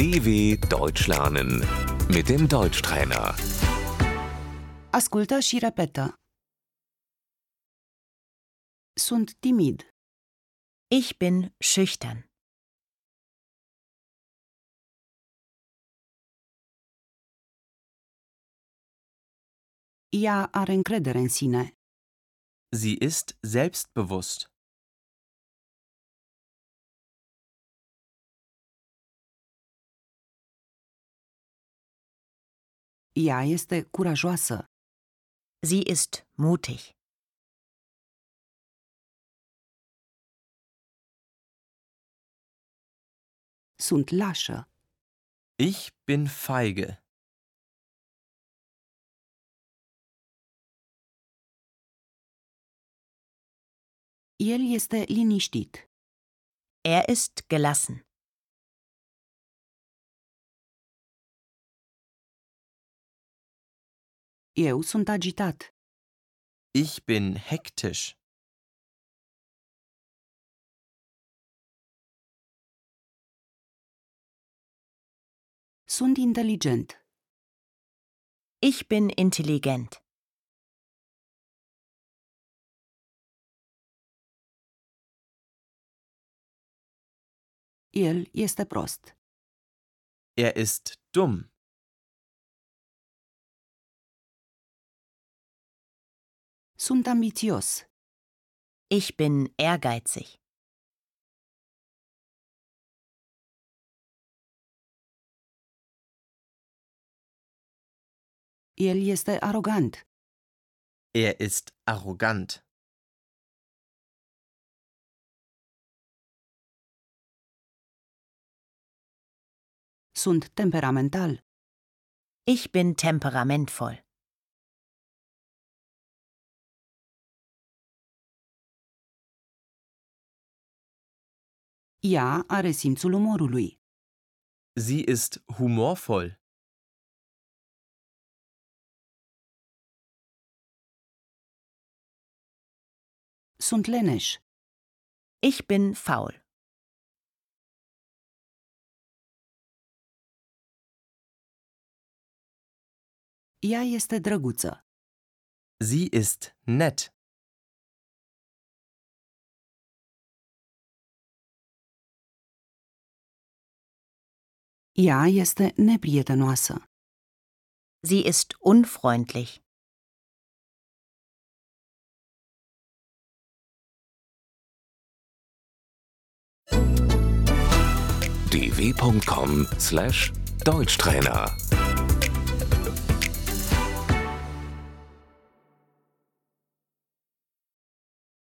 DW Deutsch lernen mit dem Deutschtrainer. Ascultă și repetă. Sunt timid. Ich bin schüchtern. Ea are încredere în sine. Sie ist selbstbewusst. Ea este curajoasă. Sie ist mutig. Sunt lașă. Ich bin feige. El este liniștit. Er ist gelassen. Eu sunt agitat. Ich bin hektisch. Sunt inteligent. Ich bin intelligent. El este prost. Er ist dumm. Sunt ambițios. Ich bin ehrgeizig. El este arogant. Er ist arrogant. Sunt temperamental. Ich bin temperamentvoll. Ea are simțul umorului. Sie ist humorvoll. Sunt leneș. Ich bin faul. Ea este drăguță. Sie ist nett. Ea este neprietenoasă. Sie ist unfreundlich. dw.com/deutschtrainer